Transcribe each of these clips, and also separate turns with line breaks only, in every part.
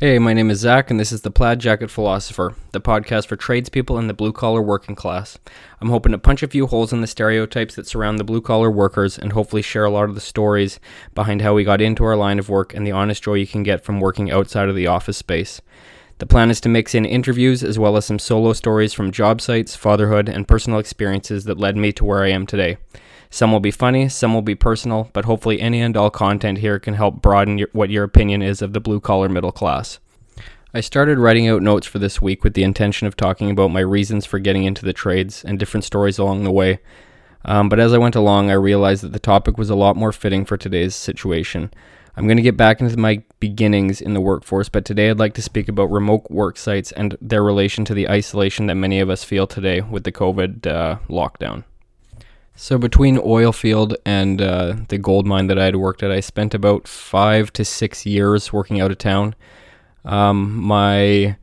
Hey, my name is Zach, and this is the Plaid Jacket Philosopher, the podcast for tradespeople and the blue collar working class. I'm hoping to punch a few holes in the stereotypes that surround the blue collar workers and hopefully share a lot of the stories behind how we got into our line of work and the honest joy you can get from working outside of the office space. The plan is to mix in interviews as well as some solo stories from job sites, fatherhood, and personal experiences that led me to where I am today. Some will be funny, some will be personal, but hopefully any and all content here can help broaden your, what your opinion is of the blue collar middle class. I started writing out notes for this week with the intention of talking about my reasons for getting into the trades and different stories along the way. Um, but as I went along, I realized that the topic was a lot more fitting for today's situation. I'm going to get back into my beginnings in the workforce, but today I'd like to speak about remote work sites and their relation to the isolation that many of us feel today with the COVID uh, lockdown. So between oil field and uh, the gold mine that I had worked at, I spent about five to six years working out of town. Um, my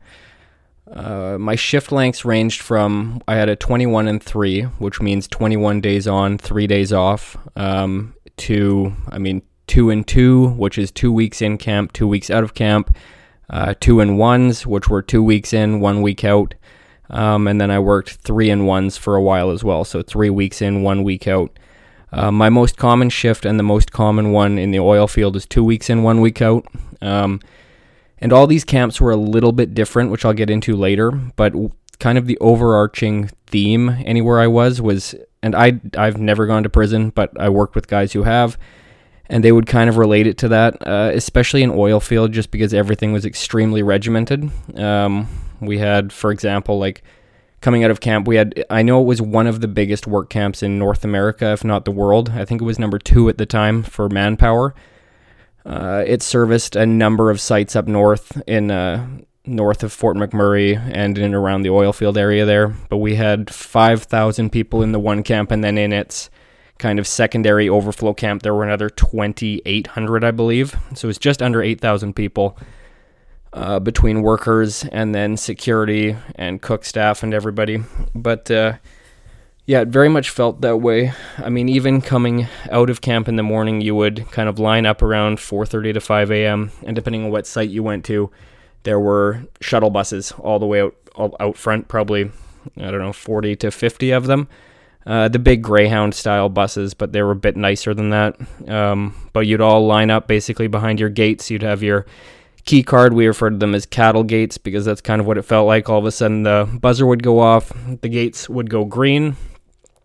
uh, my shift lengths ranged from I had a 21 and three, which means 21 days on, three days off, um, to I mean two and two, which is two weeks in camp, two weeks out of camp. Uh, two and ones, which were two weeks in, one week out. Um, and then I worked three and ones for a while as well. So three weeks in, one week out. Uh, my most common shift and the most common one in the oil field is two weeks in, one week out. Um, and all these camps were a little bit different, which I'll get into later. But kind of the overarching theme anywhere I was was, and I I've never gone to prison, but I worked with guys who have, and they would kind of relate it to that, uh, especially in oil field, just because everything was extremely regimented. Um, we had, for example, like coming out of camp, we had, I know it was one of the biggest work camps in North America, if not the world. I think it was number two at the time for manpower. Uh, it serviced a number of sites up north in uh, north of Fort McMurray and in and around the oil field area there. But we had 5,000 people in the one camp, and then in its kind of secondary overflow camp, there were another 2,800, I believe. So it was just under 8,000 people uh, between workers and then security and cook staff and everybody. But uh, yeah, it very much felt that way. I mean, even coming out of camp in the morning, you would kind of line up around 4:30 to 5 a.m. and depending on what site you went to, there were shuttle buses all the way out out front, probably I don't know 40 to 50 of them. Uh, the big Greyhound style buses, but they were a bit nicer than that. Um, but you'd all line up basically behind your gates. You'd have your key card. We refer to them as cattle gates because that's kind of what it felt like. All of a sudden, the buzzer would go off, the gates would go green,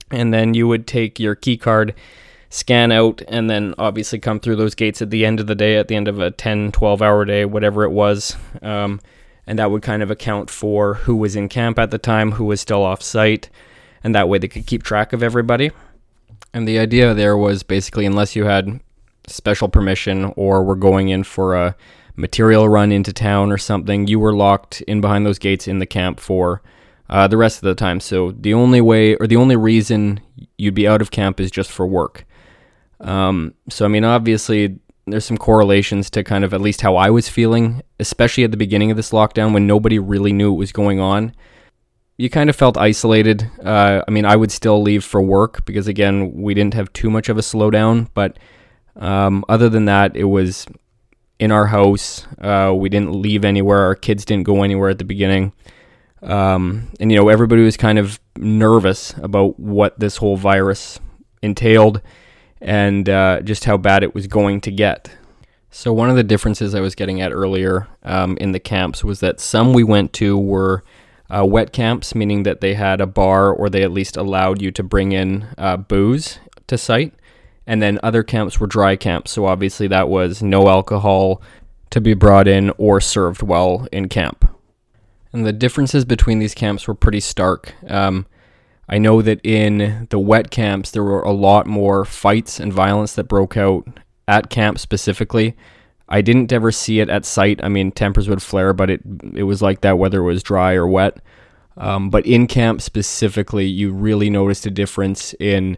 and then you would take your key card, scan out, and then obviously come through those gates at the end of the day, at the end of a 10, 12 hour day, whatever it was. Um, and that would kind of account for who was in camp at the time, who was still off site, and that way they could keep track of everybody. And the idea there was basically, unless you had special permission or were going in for a material run into town or something, you were locked in behind those gates in the camp for uh, the rest of the time. So the only way or the only reason you'd be out of camp is just for work. Um, so I mean, obviously, there's some correlations to kind of at least how I was feeling, especially at the beginning of this lockdown when nobody really knew what was going on. You kind of felt isolated. Uh, I mean, I would still leave for work because again, we didn't have too much of a slowdown, but um, other than that, it was in our house. Uh, we didn't leave anywhere. Our kids didn't go anywhere at the beginning. Um, and, you know, everybody was kind of nervous about what this whole virus entailed and uh, just how bad it was going to get. So, one of the differences I was getting at earlier um, in the camps was that some we went to were uh, wet camps, meaning that they had a bar or they at least allowed you to bring in uh, booze to site and then other camps were dry camps. So obviously that was no alcohol to be brought in or served well in camp. And the differences between these camps were pretty stark. Um, I know that in the wet camps there were a lot more fights and violence that broke out at camp specifically. I didn't ever see it at site. I mean, tempers would flare, but it it was like that whether it was dry or wet. Um, but in camp specifically, you really noticed a difference in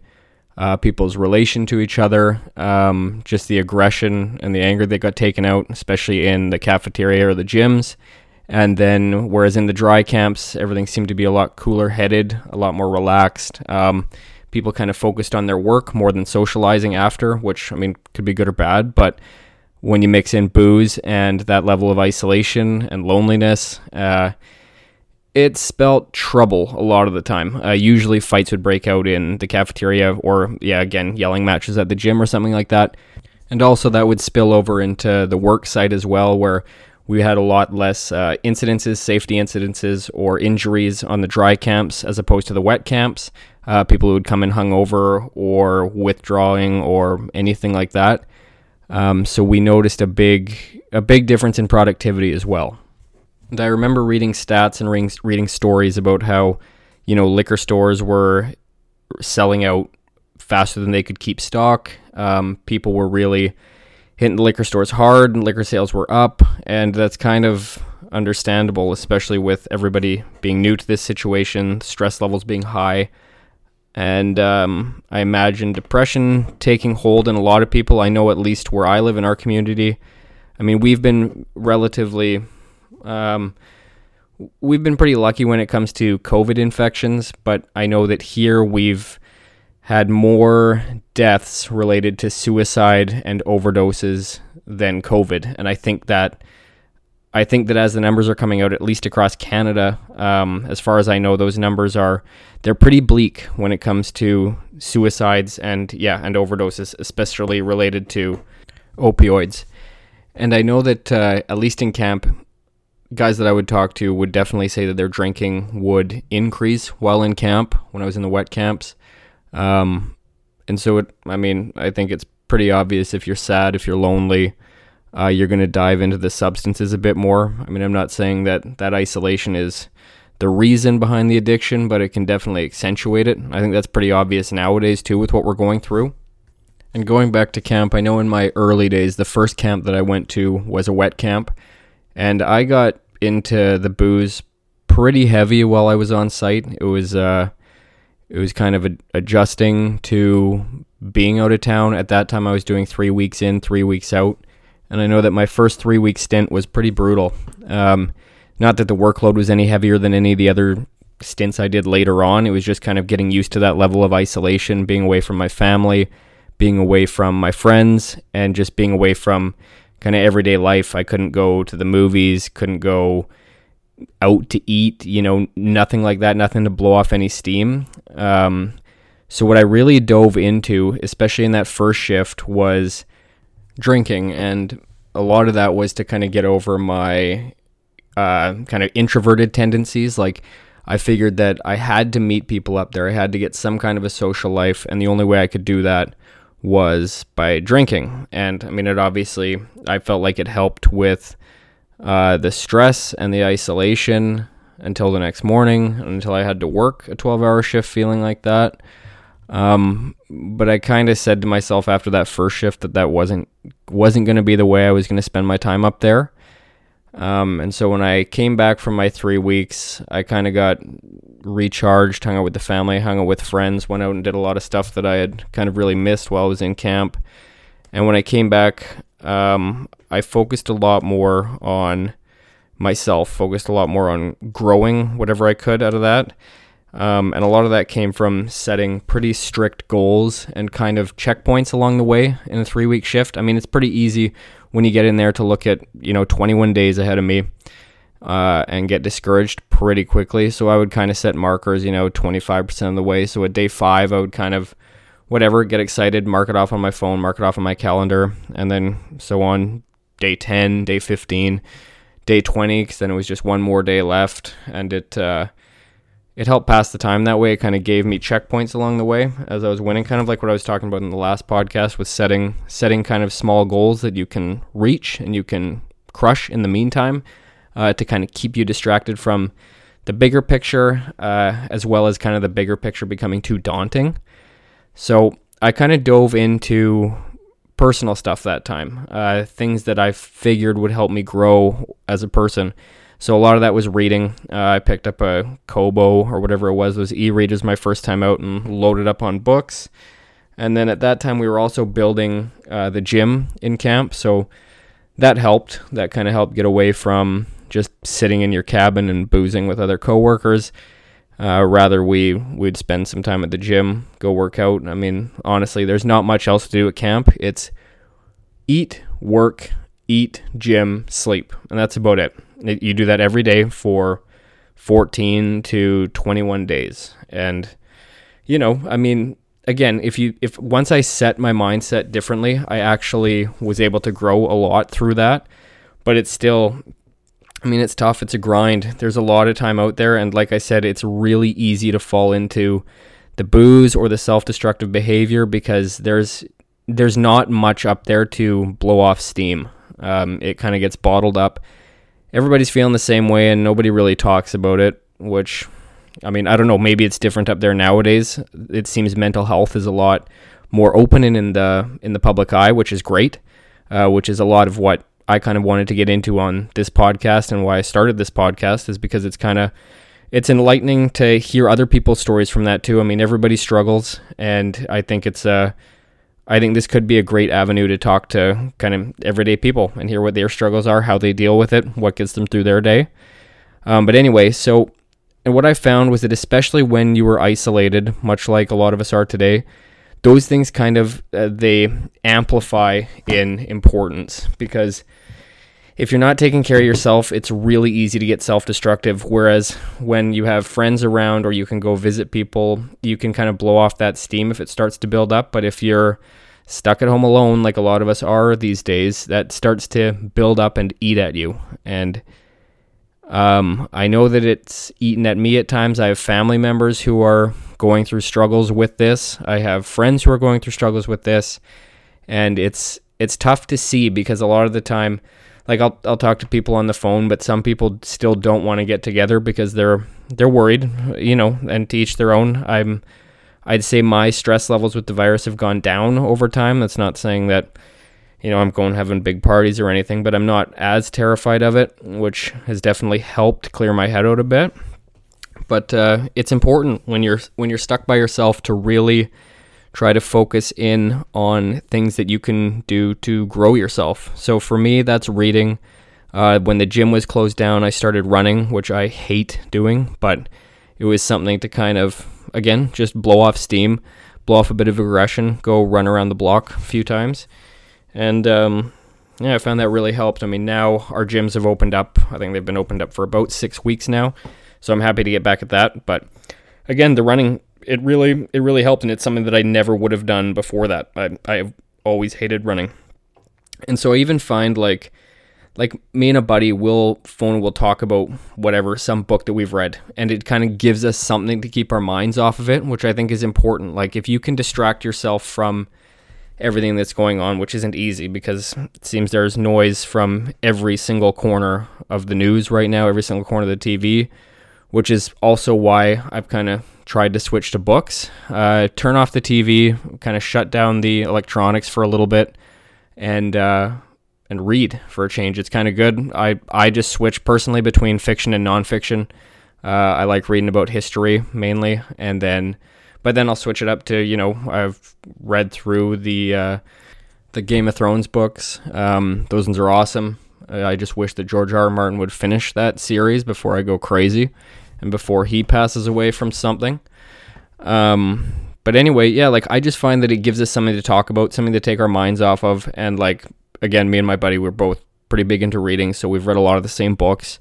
uh, people's relation to each other, um, just the aggression and the anger that got taken out, especially in the cafeteria or the gyms. And then, whereas in the dry camps, everything seemed to be a lot cooler headed, a lot more relaxed. Um, people kind of focused on their work more than socializing after, which, I mean, could be good or bad. But when you mix in booze and that level of isolation and loneliness, uh, it spelt trouble a lot of the time. Uh, usually, fights would break out in the cafeteria or, yeah, again, yelling matches at the gym or something like that. And also, that would spill over into the work site as well, where we had a lot less uh, incidences, safety incidences, or injuries on the dry camps as opposed to the wet camps. Uh, people who would come in hungover or withdrawing or anything like that. Um, so we noticed a big a big difference in productivity as well. And I remember reading stats and reading, reading stories about how you know liquor stores were selling out faster than they could keep stock. Um, people were really hitting liquor stores hard, and liquor sales were up, and that's kind of understandable, especially with everybody being new to this situation, stress levels being high. And um, I imagine depression taking hold in a lot of people. I know at least where I live in our community. I mean, we've been relatively, um, we've been pretty lucky when it comes to COVID infections, but I know that here we've had more deaths related to suicide and overdoses than COVID. And I think that I think that as the numbers are coming out, at least across Canada, um, as far as I know, those numbers are they're pretty bleak when it comes to suicides and yeah, and overdoses, especially related to opioids. And I know that uh, at least in camp, guys that I would talk to would definitely say that their drinking would increase while in camp when I was in the wet camps. Um, and so it, I mean, I think it's pretty obvious if you're sad, if you're lonely, uh, you're going to dive into the substances a bit more. I mean, I'm not saying that that isolation is the reason behind the addiction, but it can definitely accentuate it. I think that's pretty obvious nowadays too with what we're going through. And going back to camp, I know in my early days, the first camp that I went to was a wet camp, and I got into the booze pretty heavy while I was on site. It was uh, it was kind of a, adjusting to being out of town. At that time, I was doing three weeks in, three weeks out. And I know that my first three week stint was pretty brutal. Um, not that the workload was any heavier than any of the other stints I did later on. It was just kind of getting used to that level of isolation, being away from my family, being away from my friends, and just being away from kind of everyday life. I couldn't go to the movies, couldn't go out to eat, you know, nothing like that, nothing to blow off any steam. Um, so, what I really dove into, especially in that first shift, was drinking. And a lot of that was to kind of get over my uh, kind of introverted tendencies. Like, I figured that I had to meet people up there, I had to get some kind of a social life. And the only way I could do that was by drinking. And I mean, it obviously, I felt like it helped with uh, the stress and the isolation until the next morning, until I had to work a 12 hour shift feeling like that. Um, but I kind of said to myself after that first shift that that wasn't wasn't going to be the way I was going to spend my time up there. Um, and so when I came back from my three weeks, I kind of got recharged, hung out with the family, hung out with friends, went out and did a lot of stuff that I had kind of really missed while I was in camp. And when I came back, um, I focused a lot more on myself, focused a lot more on growing whatever I could out of that. Um, and a lot of that came from setting pretty strict goals and kind of checkpoints along the way in a three week shift. I mean, it's pretty easy when you get in there to look at, you know, 21 days ahead of me uh, and get discouraged pretty quickly. So I would kind of set markers, you know, 25% of the way. So at day five, I would kind of whatever, get excited, mark it off on my phone, mark it off on my calendar, and then so on. Day 10, day 15, day 20, because then it was just one more day left, and it uh, it helped pass the time that way. It kind of gave me checkpoints along the way as I was winning, kind of like what I was talking about in the last podcast with setting setting kind of small goals that you can reach and you can crush in the meantime uh, to kind of keep you distracted from the bigger picture, uh, as well as kind of the bigger picture becoming too daunting. So I kind of dove into personal stuff that time, uh, things that I figured would help me grow as a person. So a lot of that was reading. Uh, I picked up a Kobo or whatever it was, those e-readers my first time out and loaded up on books. And then at that time we were also building uh, the gym in camp, so that helped. That kind of helped get away from just sitting in your cabin and boozing with other coworkers uh, rather, we would spend some time at the gym, go work out. I mean, honestly, there's not much else to do at camp. It's eat, work, eat, gym, sleep, and that's about it. You do that every day for 14 to 21 days. And you know, I mean, again, if you if once I set my mindset differently, I actually was able to grow a lot through that. But it's still I mean, it's tough, it's a grind. There's a lot of time out there and like I said, it's really easy to fall into the booze or the self-destructive behavior because there's there's not much up there to blow off steam. Um, it kind of gets bottled up. Everybody's feeling the same way, and nobody really talks about it. Which, I mean, I don't know. Maybe it's different up there nowadays. It seems mental health is a lot more open in the in the public eye, which is great. Uh, which is a lot of what I kind of wanted to get into on this podcast, and why I started this podcast is because it's kind of it's enlightening to hear other people's stories from that too. I mean, everybody struggles, and I think it's a I think this could be a great avenue to talk to kind of everyday people and hear what their struggles are, how they deal with it, what gets them through their day. Um, but anyway, so and what I found was that especially when you were isolated, much like a lot of us are today, those things kind of uh, they amplify in importance because if you're not taking care of yourself, it's really easy to get self destructive. Whereas when you have friends around or you can go visit people, you can kind of blow off that steam if it starts to build up. But if you're stuck at home alone, like a lot of us are these days, that starts to build up and eat at you. And um, I know that it's eaten at me at times. I have family members who are going through struggles with this. I have friends who are going through struggles with this, and it's it's tough to see because a lot of the time like I'll I'll talk to people on the phone, but some people still don't want to get together because they're they're worried, you know, and to each their own. I'm I'd say my stress levels with the virus have gone down over time. That's not saying that you know I'm going having big parties or anything, but I'm not as terrified of it, which has definitely helped clear my head out a bit. But uh, it's important when you're when you're stuck by yourself to really try to focus in on things that you can do to grow yourself. So for me, that's reading. Uh, when the gym was closed down, I started running, which I hate doing, but it was something to kind of, again, just blow off steam, blow off a bit of aggression, go run around the block a few times. And um, yeah, I found that really helped. I mean, now our gyms have opened up. I think they've been opened up for about six weeks now. So I'm happy to get back at that. But again, the running it really it really helped, and it's something that I never would have done before that. I I've always hated running, and so I even find like like me and a buddy will phone will talk about whatever some book that we've read and it kind of gives us something to keep our minds off of it which i think is important like if you can distract yourself from everything that's going on which isn't easy because it seems there's noise from every single corner of the news right now every single corner of the tv which is also why i've kind of tried to switch to books. Uh, turn off the TV, kind of shut down the electronics for a little bit, and uh, and read for a change. It's kind of good. I I just switch personally between fiction and nonfiction. Uh, I like reading about history mainly, and then but then I'll switch it up to you know I've read through the uh, the Game of Thrones books. Um, those ones are awesome. I just wish that George R. R. Martin would finish that series before I go crazy and before he passes away from something. Um, but anyway, yeah, like I just find that it gives us something to talk about, something to take our minds off of. And like, again, me and my buddy, we're both pretty big into reading, so we've read a lot of the same books.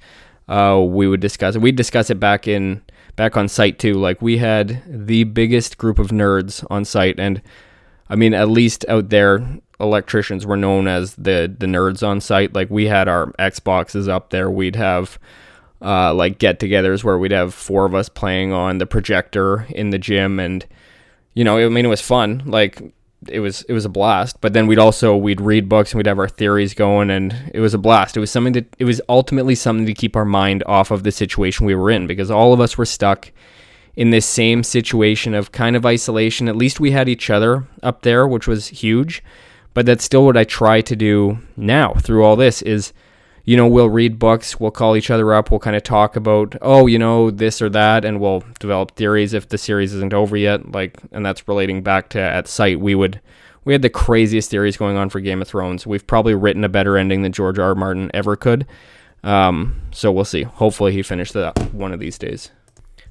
Uh, we would discuss it. We'd discuss it back in back on site too. Like we had the biggest group of nerds on site, and I mean, at least out there, electricians were known as the the nerds on site. Like we had our Xboxes up there. We'd have uh, like get-togethers where we'd have four of us playing on the projector in the gym, and you know, I mean, it was fun. Like it was it was a blast. But then we'd also we'd read books and we'd have our theories going, and it was a blast. It was something that it was ultimately something to keep our mind off of the situation we were in because all of us were stuck in this same situation of kind of isolation. At least we had each other up there, which was huge. But that's still what I try to do now through all this is you know, we'll read books, we'll call each other up, we'll kind of talk about, oh, you know, this or that, and we'll develop theories if the series isn't over yet. Like, and that's relating back to at site, we would, we had the craziest theories going on for Game of Thrones. We've probably written a better ending than George R. R. Martin ever could. Um, so we'll see. Hopefully, he finished that one of these days.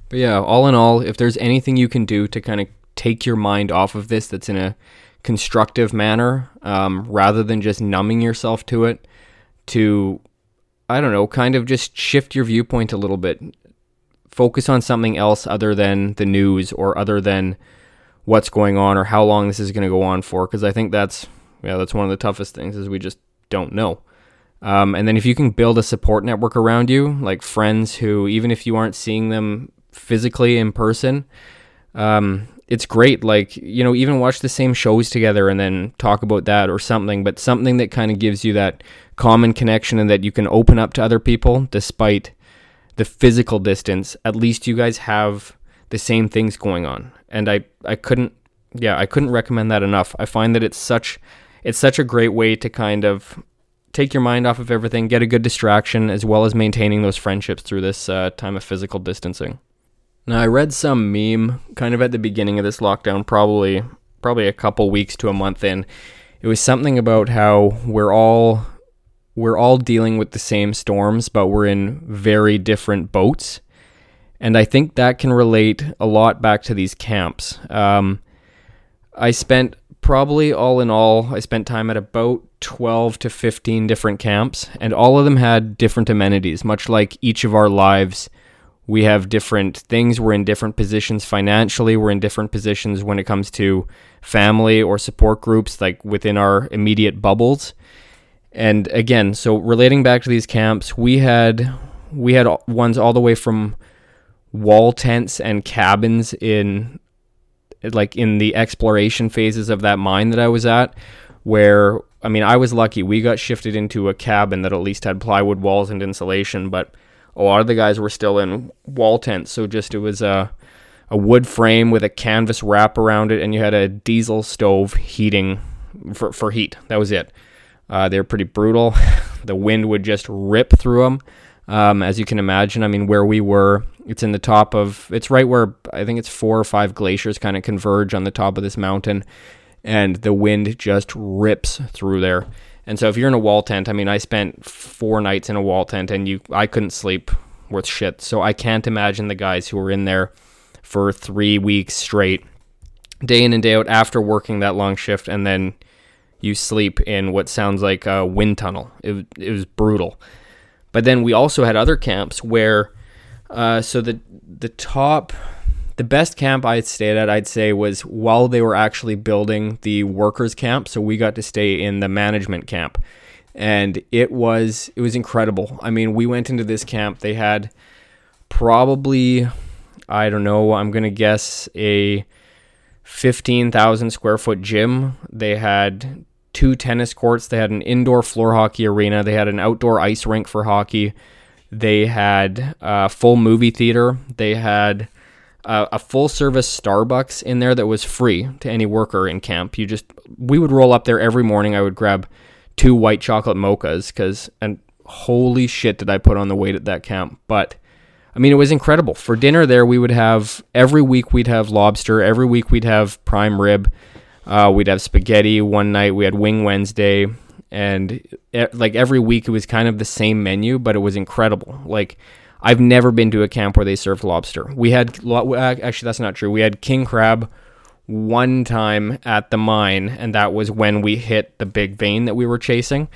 But yeah, all in all, if there's anything you can do to kind of take your mind off of this that's in a constructive manner um, rather than just numbing yourself to it to i don't know kind of just shift your viewpoint a little bit. Focus on something else other than the news or other than what's going on or how long this is going to go on for because i think that's yeah that's one of the toughest things is we just don't know. Um, and then if you can build a support network around you like friends who even if you aren't seeing them physically in person um, it's great like you know even watch the same shows together and then talk about that or something but something that kind of gives you that common connection and that you can open up to other people despite the physical distance at least you guys have the same things going on. And i i couldn't yeah i couldn't recommend that enough. I find that it's such it's such a great way to kind of take your mind off of everything get a good distraction as well as maintaining those friendships through this uh, time of physical distancing now I read some meme kind of at the beginning of this lockdown, probably probably a couple weeks to a month in. It was something about how we're all we're all dealing with the same storms, but we're in very different boats. And I think that can relate a lot back to these camps. Um, I spent probably all in all, I spent time at about 12 to 15 different camps, and all of them had different amenities, much like each of our lives we have different things. We're in different positions financially. We're in different positions when it comes to family or support groups, like within our immediate bubbles. And again, so relating back to these camps, we had we had ones all the way from wall tents and cabins in like in the exploration phases of that mine that I was at where I mean I was lucky we got shifted into a cabin that at least had plywood walls and insulation but a lot of the guys were still in wall tents. So just it was a a wood frame with a canvas wrap around it, and you had a diesel stove heating for for heat. That was it. Uh, they were pretty brutal. the wind would just rip through them. Um, as you can imagine, I mean, where we were, it's in the top of, it's right where I think it's four or five glaciers kind of converge on the top of this mountain, and the wind just rips through there. And so if you're in a wall tent, I mean, I spent four nights in a wall tent and you, I couldn't sleep worth shit. So I can't imagine the guys who were in there for three weeks straight, day in and day out after working that long shift, and then you sleep in what sounds like a wind tunnel. It, it was brutal. But then we also had other camps where, uh, so the the top the best camp I stayed at, I'd say, was while they were actually building the workers' camp. So we got to stay in the management camp, and it was it was incredible. I mean, we went into this camp. They had probably, I don't know, I'm gonna guess a fifteen thousand square foot gym. They had two tennis courts. They had an indoor floor hockey arena. They had an outdoor ice rink for hockey. They had a full movie theater. They had uh, a full service Starbucks in there that was free to any worker in camp. You just we would roll up there every morning. I would grab two white chocolate mochas because and holy shit did I put on the weight at that camp. But I mean it was incredible. For dinner there we would have every week we'd have lobster. Every week we'd have prime rib. Uh, we'd have spaghetti one night. We had wing Wednesday. And like every week, it was kind of the same menu, but it was incredible. Like I've never been to a camp where they served lobster. We had actually that's not true. We had king crab one time at the mine, and that was when we hit the big vein that we were chasing.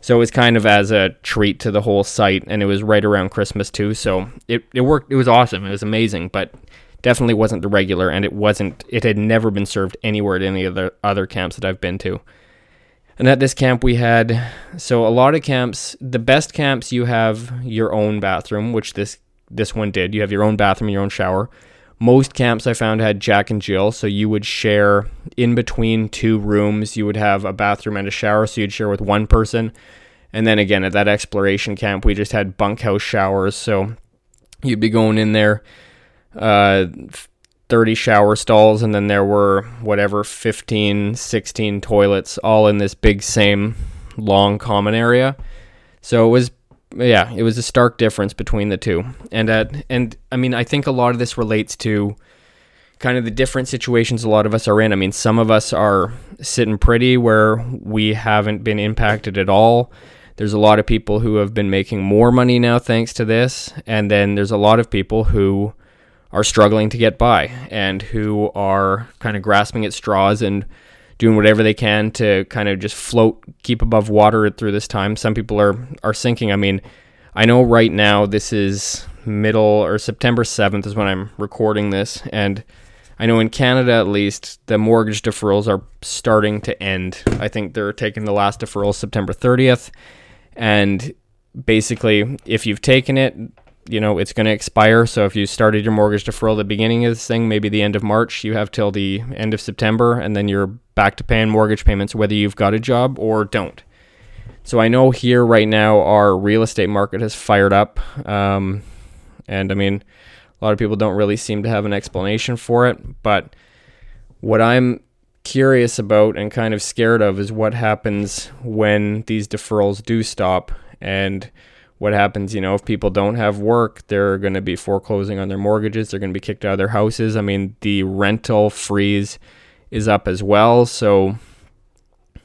So it was kind of as a treat to the whole site, and it was right around Christmas too. So it, it worked. It was awesome. It was amazing, but definitely wasn't the regular, and it wasn't. It had never been served anywhere at any of the other camps that I've been to. And at this camp, we had so a lot of camps. The best camps, you have your own bathroom, which this this one did. You have your own bathroom, your own shower. Most camps I found had Jack and Jill, so you would share in between two rooms. You would have a bathroom and a shower, so you'd share with one person. And then again, at that exploration camp, we just had bunkhouse showers, so you'd be going in there. Uh, 30 shower stalls and then there were whatever 15 16 toilets all in this big same long common area. So it was yeah it was a stark difference between the two. And at and i mean i think a lot of this relates to kind of the different situations a lot of us are in. I mean some of us are sitting pretty where we haven't been impacted at all. There's a lot of people who have been making more money now thanks to this. And then there's a lot of people who are struggling to get by and who are kind of grasping at straws and doing whatever they can to kind of just float, keep above water through this time. Some people are are sinking. I mean, I know right now this is middle or September 7th is when I'm recording this and I know in Canada at least the mortgage deferrals are starting to end. I think they're taking the last deferral September 30th and basically if you've taken it you know it's going to expire. So if you started your mortgage deferral at the beginning of this thing maybe the end of march you have till the end of september and then you're back to paying mortgage payments whether you've got a job or don't. So i know here right now our real estate market has fired up um, and i mean a lot of people don't really seem to have an explanation for it but what i'm curious about and kind of scared of is what happens when these deferrals do stop and what happens, you know, if people don't have work, they're going to be foreclosing on their mortgages, they're going to be kicked out of their houses. I mean, the rental freeze is up as well. So,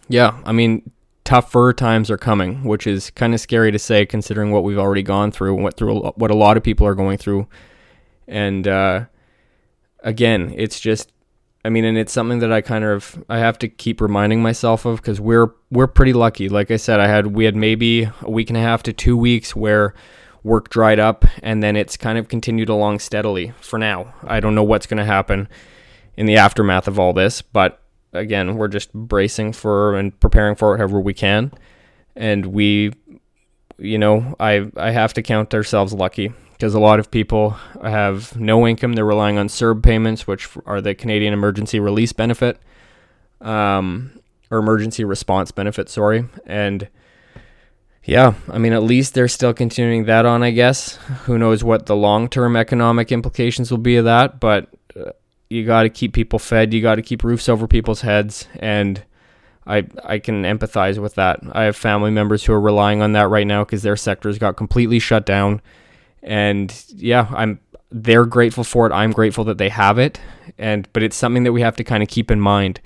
yeah, I mean, tougher times are coming, which is kind of scary to say considering what we've already gone through, what through what a lot of people are going through. And uh, again, it's just I mean, and it's something that I kind of I have to keep reminding myself of because we're we're pretty lucky. Like I said, I had we had maybe a week and a half to two weeks where work dried up, and then it's kind of continued along steadily for now. I don't know what's going to happen in the aftermath of all this, but again, we're just bracing for and preparing for it however we can, and we, you know, I I have to count ourselves lucky because a lot of people have no income. They're relying on CERB payments, which are the Canadian Emergency Release Benefit, um, or Emergency Response Benefit, sorry. And yeah, I mean, at least they're still continuing that on, I guess. Who knows what the long term economic implications will be of that, but uh, you got to keep people fed. You got to keep roofs over people's heads. And I, I can empathize with that. I have family members who are relying on that right now because their sectors got completely shut down and yeah, I'm they're grateful for it. I'm grateful that they have it. And but it's something that we have to kind of keep in mind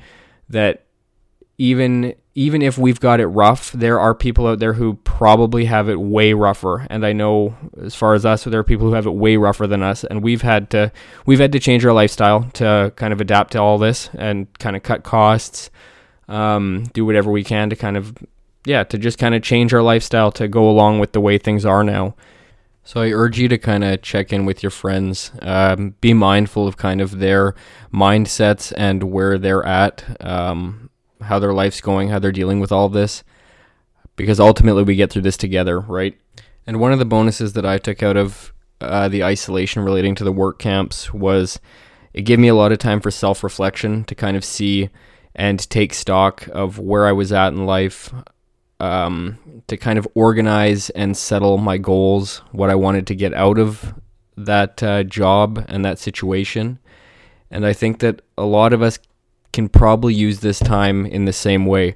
that even even if we've got it rough, there are people out there who probably have it way rougher. And I know as far as us, there are people who have it way rougher than us. And we've had to we've had to change our lifestyle to kind of adapt to all this and kind of cut costs, um, do whatever we can to kind of yeah, to just kind of change our lifestyle to go along with the way things are now. So I urge you to kind of check in with your friends. Um, be mindful of kind of their mindsets and where they're at, um, how their life's going, how they're dealing with all this. Because ultimately, we get through this together, right? And one of the bonuses that I took out of uh, the isolation relating to the work camps was it gave me a lot of time for self reflection to kind of see and take stock of where I was at in life, um, to kind of organize and settle my goals, what I wanted to get out of that uh, job and that situation. And I think that a lot of us can probably use this time in the same way.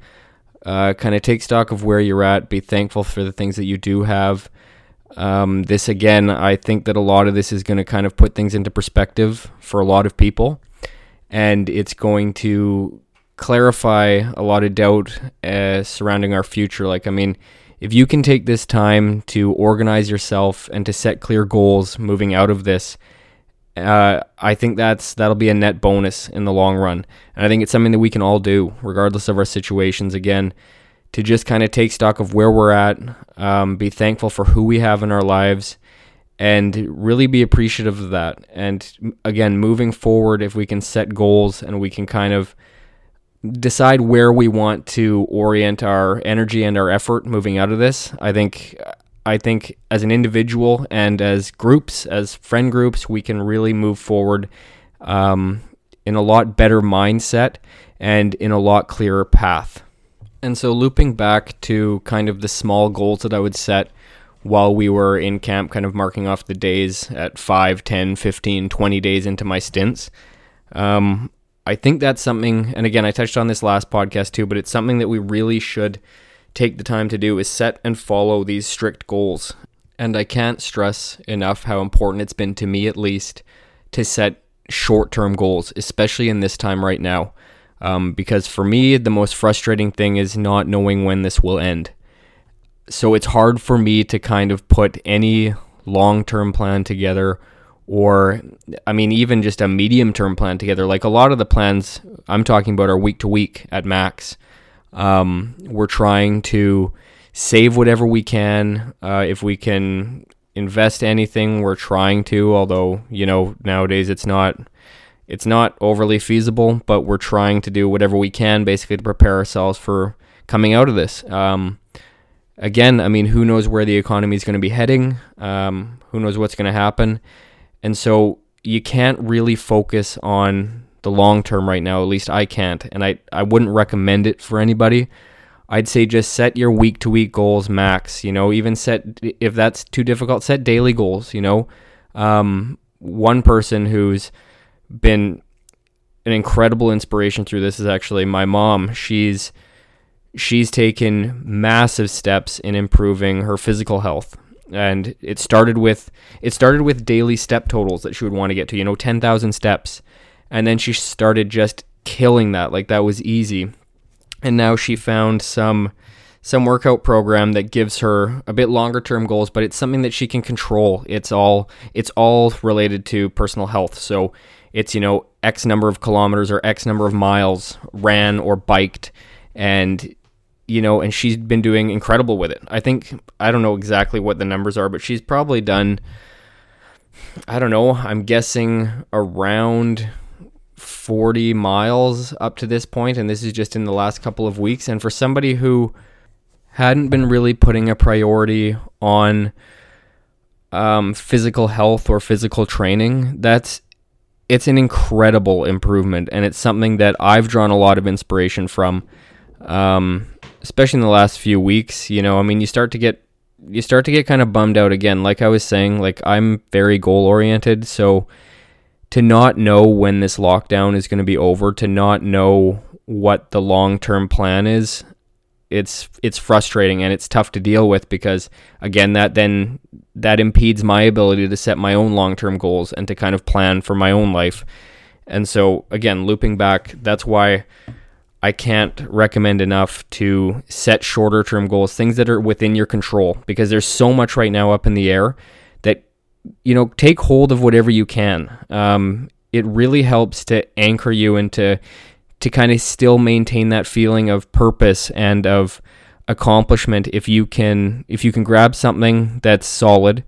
Uh, kind of take stock of where you're at, be thankful for the things that you do have. Um, this again, I think that a lot of this is going to kind of put things into perspective for a lot of people, and it's going to clarify a lot of doubt uh, surrounding our future. Like, I mean, if you can take this time to organize yourself and to set clear goals moving out of this, uh, I think that's that'll be a net bonus in the long run. And I think it's something that we can all do, regardless of our situations. Again, to just kind of take stock of where we're at, um, be thankful for who we have in our lives, and really be appreciative of that. And again, moving forward, if we can set goals and we can kind of decide where we want to orient our energy and our effort moving out of this. I think I think as an individual and as groups, as friend groups, we can really move forward um, in a lot better mindset and in a lot clearer path. And so, looping back to kind of the small goals that I would set while we were in camp, kind of marking off the days at 5, 10, 15, 20 days into my stints. Um, I think that's something, and again, I touched on this last podcast too, but it's something that we really should take the time to do is set and follow these strict goals. And I can't stress enough how important it's been to me, at least, to set short term goals, especially in this time right now. Um, because for me, the most frustrating thing is not knowing when this will end. So it's hard for me to kind of put any long term plan together or I mean, even just a medium term plan together. Like a lot of the plans I'm talking about are week to week at max. Um, we're trying to save whatever we can. Uh, if we can invest anything, we're trying to. Although you know nowadays it's not it's not overly feasible, but we're trying to do whatever we can basically to prepare ourselves for coming out of this. Um, again, I mean, who knows where the economy is going to be heading? Um, who knows what's going to happen? And so you can't really focus on the long term right now. At least I can't. And I, I wouldn't recommend it for anybody. I'd say just set your week to week goals max. You know, even set, if that's too difficult, set daily goals. You know, um, one person who's been an incredible inspiration through this is actually my mom. She's she's taken massive steps in improving her physical health and it started with it started with daily step totals that she would want to get to you know 10,000 steps. And then she started just killing that like that was easy. And now she found some some workout program that gives her a bit longer term goals but it's something that she can control. It's all it's all related to personal health. So it's you know x number of kilometers or x number of miles ran or biked and you know, and she's been doing incredible with it. I think I don't know exactly what the numbers are, but she's probably done I don't know, I'm guessing around 40 miles up to this point and this is just in the last couple of weeks and for somebody who hadn't been really putting a priority on um, physical health or physical training, that's it's an incredible improvement and it's something that I've drawn a lot of inspiration from. Um, especially in the last few weeks, you know, I mean, you start to get you start to get kind of bummed out again. Like I was saying, like I'm very goal oriented, so to not know when this lockdown is going to be over, to not know what the long-term plan is, it's it's frustrating and it's tough to deal with because again that then that impedes my ability to set my own long-term goals and to kind of plan for my own life. And so again, looping back, that's why I can't recommend enough to set shorter term goals, things that are within your control, because there's so much right now up in the air that, you know, take hold of whatever you can. Um, it really helps to anchor you and to, to kind of still maintain that feeling of purpose and of accomplishment if you can if you can grab something that's solid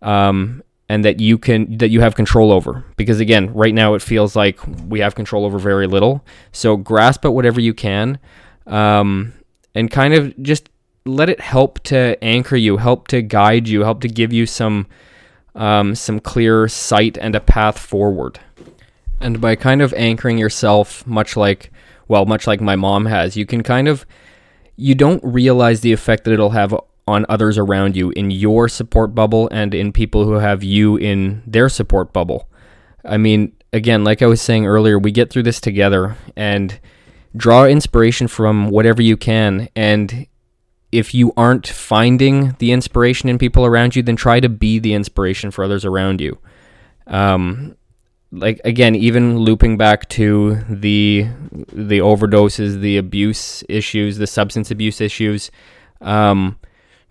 um, and that you can that you have control over. Because again right now it feels like we have control over very little. So grasp at whatever you can um, and kind of just let it help to anchor you help to guide you help to give you some um, some clear sight and a path forward. And by kind of anchoring yourself much like well much like my mom has you can kind of you don't realize the effect that it'll have on others around you in your support bubble and in people who have you in their support bubble. I mean, again, like I was saying earlier, we get through this together and draw inspiration from whatever you can. And if you aren't finding the inspiration in people around you, then try to be the inspiration for others around you. Um, like again, even looping back to the the overdoses, the abuse issues, the substance abuse issues. Um,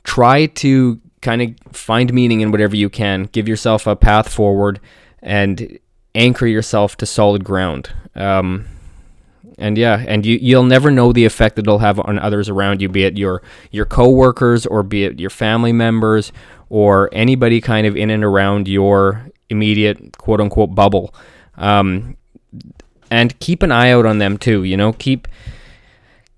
try to kind of find meaning in whatever you can. Give yourself a path forward and anchor yourself to solid ground. Um, and yeah, and you you'll never know the effect that it'll have on others around you, be it your your coworkers or be it your family members or anybody kind of in and around your immediate quote unquote bubble. Um, and keep an eye out on them too. You know, keep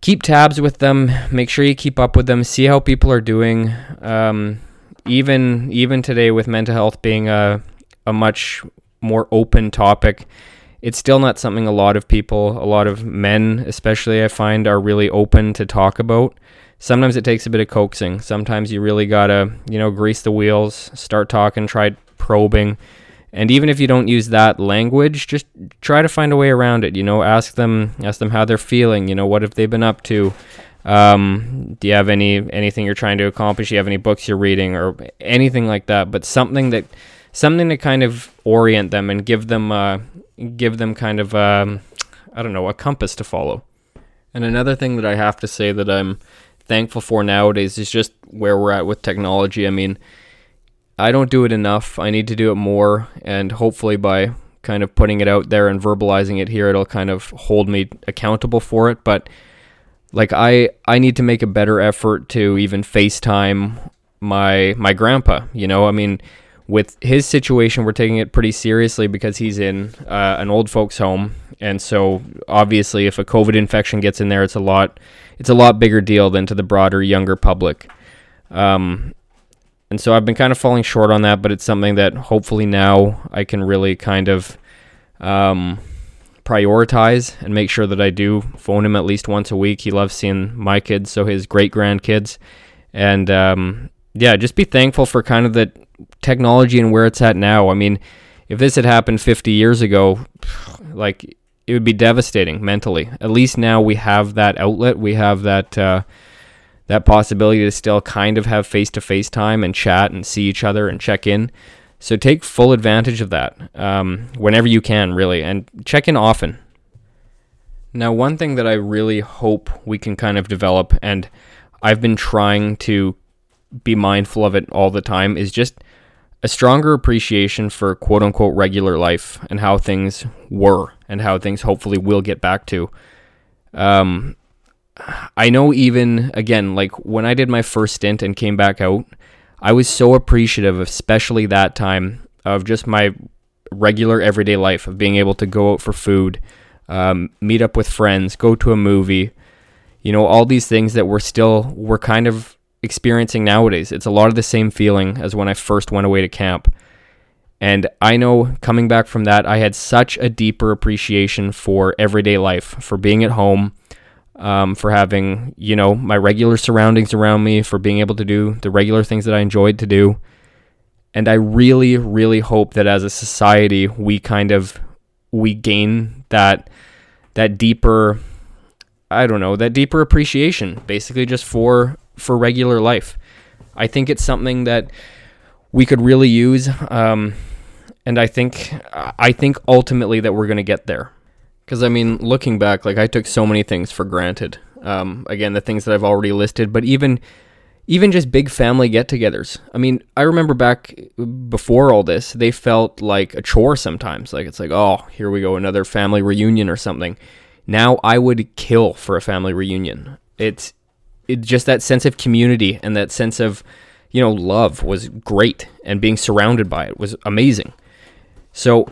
keep tabs with them. Make sure you keep up with them. See how people are doing. Um, even even today, with mental health being a a much more open topic, it's still not something a lot of people, a lot of men especially, I find, are really open to talk about. Sometimes it takes a bit of coaxing. Sometimes you really gotta, you know, grease the wheels, start talking, try probing and even if you don't use that language, just try to find a way around it. You know, ask them, ask them how they're feeling. You know, what have they been up to? Um, do you have any anything you're trying to accomplish? Do you have any books you're reading or anything like that? But something that something to kind of orient them and give them uh, give them kind of um, I don't know a compass to follow. And another thing that I have to say that I'm thankful for nowadays is just where we're at with technology. I mean, I don't do it enough. I need to do it more, and hopefully by kind of putting it out there and verbalizing it here, it'll kind of hold me accountable for it. But like I, I need to make a better effort to even FaceTime my my grandpa. You know, I mean, with his situation, we're taking it pretty seriously because he's in uh, an old folks' home, and so obviously, if a COVID infection gets in there, it's a lot, it's a lot bigger deal than to the broader younger public. Um, and so I've been kind of falling short on that, but it's something that hopefully now I can really kind of um, prioritize and make sure that I do phone him at least once a week. He loves seeing my kids, so his great grandkids, and um, yeah, just be thankful for kind of the technology and where it's at now. I mean, if this had happened 50 years ago, like it would be devastating mentally. At least now we have that outlet. We have that uh, that possibility to still kind of have face to face time and chat and see each other and check in. So take full advantage of that um, whenever you can, really, and check in often. Now, one thing that I really hope we can kind of develop, and I've been trying to be mindful of it all the time, is just a stronger appreciation for quote unquote regular life and how things were and how things hopefully will get back to. Um, I know even again, like when I did my first stint and came back out, I was so appreciative, especially that time, of just my regular everyday life of being able to go out for food, um, meet up with friends, go to a movie, you know, all these things that we're still we're kind of experiencing nowadays. It's a lot of the same feeling as when I first went away to camp. And I know coming back from that, I had such a deeper appreciation for everyday life, for being at home, um, for having, you know, my regular surroundings around me, for being able to do the regular things that I enjoyed to do. And I really, really hope that as a society, we kind of we gain that that deeper I don't know, that deeper appreciation basically just for for regular life. I think it's something that we could really use um, and I think I think ultimately that we're going to get there. Because I mean, looking back, like I took so many things for granted. Um, again, the things that I've already listed, but even even just big family get-togethers. I mean, I remember back before all this, they felt like a chore sometimes. Like it's like, oh, here we go, another family reunion or something. Now I would kill for a family reunion. It's it just that sense of community and that sense of you know love was great, and being surrounded by it was amazing. So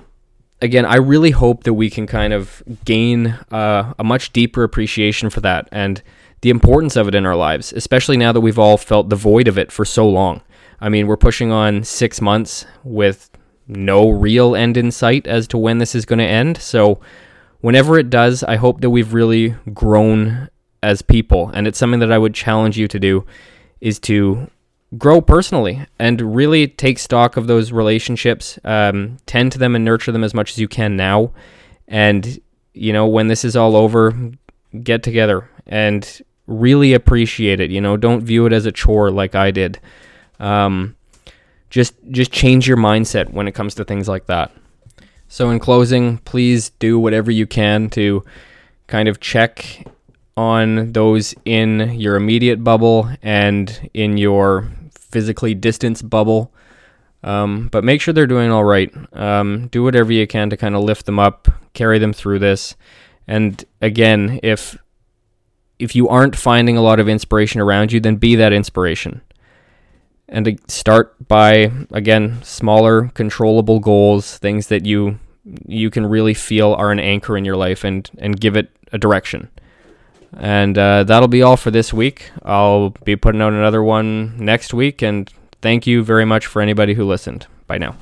again, I really hope that we can kind of gain uh, a much deeper appreciation for that and the importance of it in our lives, especially now that we've all felt the void of it for so long. I mean, we're pushing on six months with no real end in sight as to when this is going to end. So, whenever it does, I hope that we've really grown as people. And it's something that I would challenge you to do is to grow personally and really take stock of those relationships, um, tend to them and nurture them as much as you can now. And, you know, when this is all over, get together and really appreciate it. You know, don't view it as a chore like I did. Um, just just change your mindset when it comes to things like that. So in closing, please do whatever you can to kind of check on those in your immediate bubble and in your physically distanced bubble. Um, but make sure they're doing all right. Um, do whatever you can to kind of lift them up, carry them through this. And again, if if you aren't finding a lot of inspiration around you, then be that inspiration. And start by again smaller, controllable goals, things that you you can really feel are an anchor in your life, and and give it a direction. And uh, that'll be all for this week. I'll be putting out another one next week. And thank you very much for anybody who listened. Bye now.